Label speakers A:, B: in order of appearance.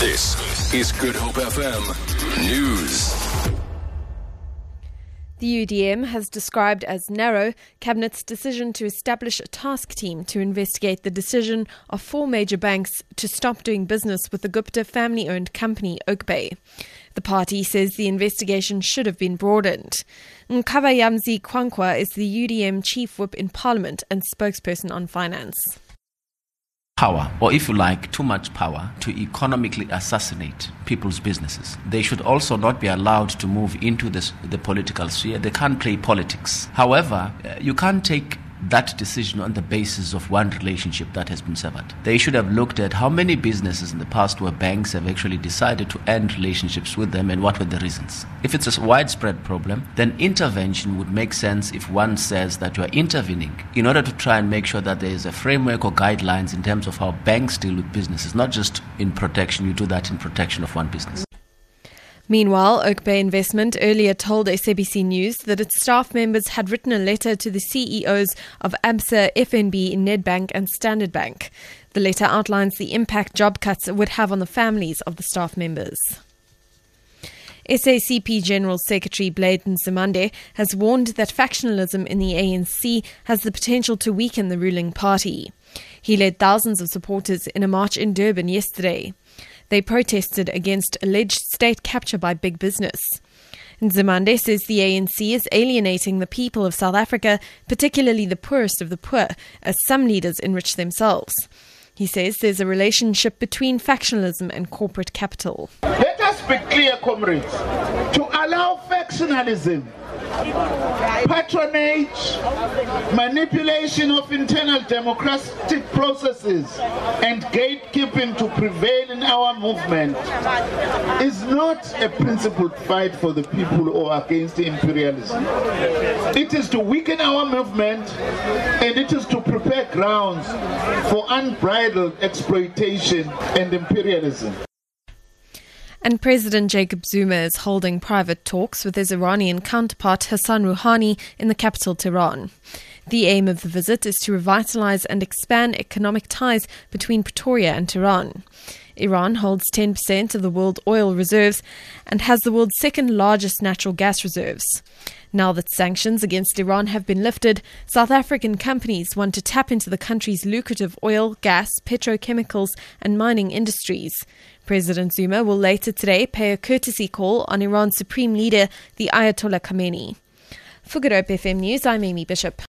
A: This is Good Hope FM News.
B: The UDM has described as narrow Cabinet's decision to establish a task team to investigate the decision of four major banks to stop doing business with the Gupta family owned company Oakbay. The party says the investigation should have been broadened. Nqabayomzi Kwankwa is the UDM chief whip in Parliament and spokesperson on finance
C: power, or if you like, too much power to economically assassinate people's businesses. They should also not be allowed to move into this, the political sphere. They can't play politics. However, uh, you can't take that decision on the basis of one relationship that has been severed. They should have looked at how many businesses in the past where banks have actually decided to end relationships with them and what were the reasons. If it's a widespread problem, then intervention would make sense if one says that you are intervening in order to try and make sure that there is a framework or guidelines in terms of how banks deal with businesses, not just in protection, you do that in protection of one business.
B: Meanwhile, Oakbay Investment earlier told SABC News that its staff members had written a letter to the CEOs of ABSA, FNB, Nedbank, and Standard Bank. The letter outlines the impact job cuts would have on the families of the staff members. SACP General Secretary Blade Nzimande has warned that factionalism in the ANC has the potential to weaken the ruling party. He led thousands of supporters in a march in Durban yesterday. They protested against alleged state capture by big business. Nzimande says the ANC is alienating the people of South Africa, particularly the poorest of the poor, as some leaders enrich themselves. He says there's a relationship between factionalism and corporate capital.
D: Let us be clear, comrades. To allow factionalism patronage, manipulation of internal democratic processes, and gatekeeping to prevail in our movement is not a principled fight for the people or against imperialism. It is to weaken our movement and it is to prepare grounds for unbridled exploitation and imperialism.
B: And President Jacob Zuma is holding private talks with his Iranian counterpart Hassan Rouhani in the capital, Tehran. The aim of the visit is to revitalize and expand economic ties between Pretoria and Tehran. Iran holds 10% of the world oil reserves and has the world's second largest natural gas reserves. Now that sanctions against Iran have been lifted, South African companies want to tap into the country's lucrative oil, gas, petrochemicals, and mining industries. President Zuma will later today pay a courtesy call on Iran's supreme leader, the Ayatollah Khamenei. For Good Hope FM News, I'm Amy Bishop.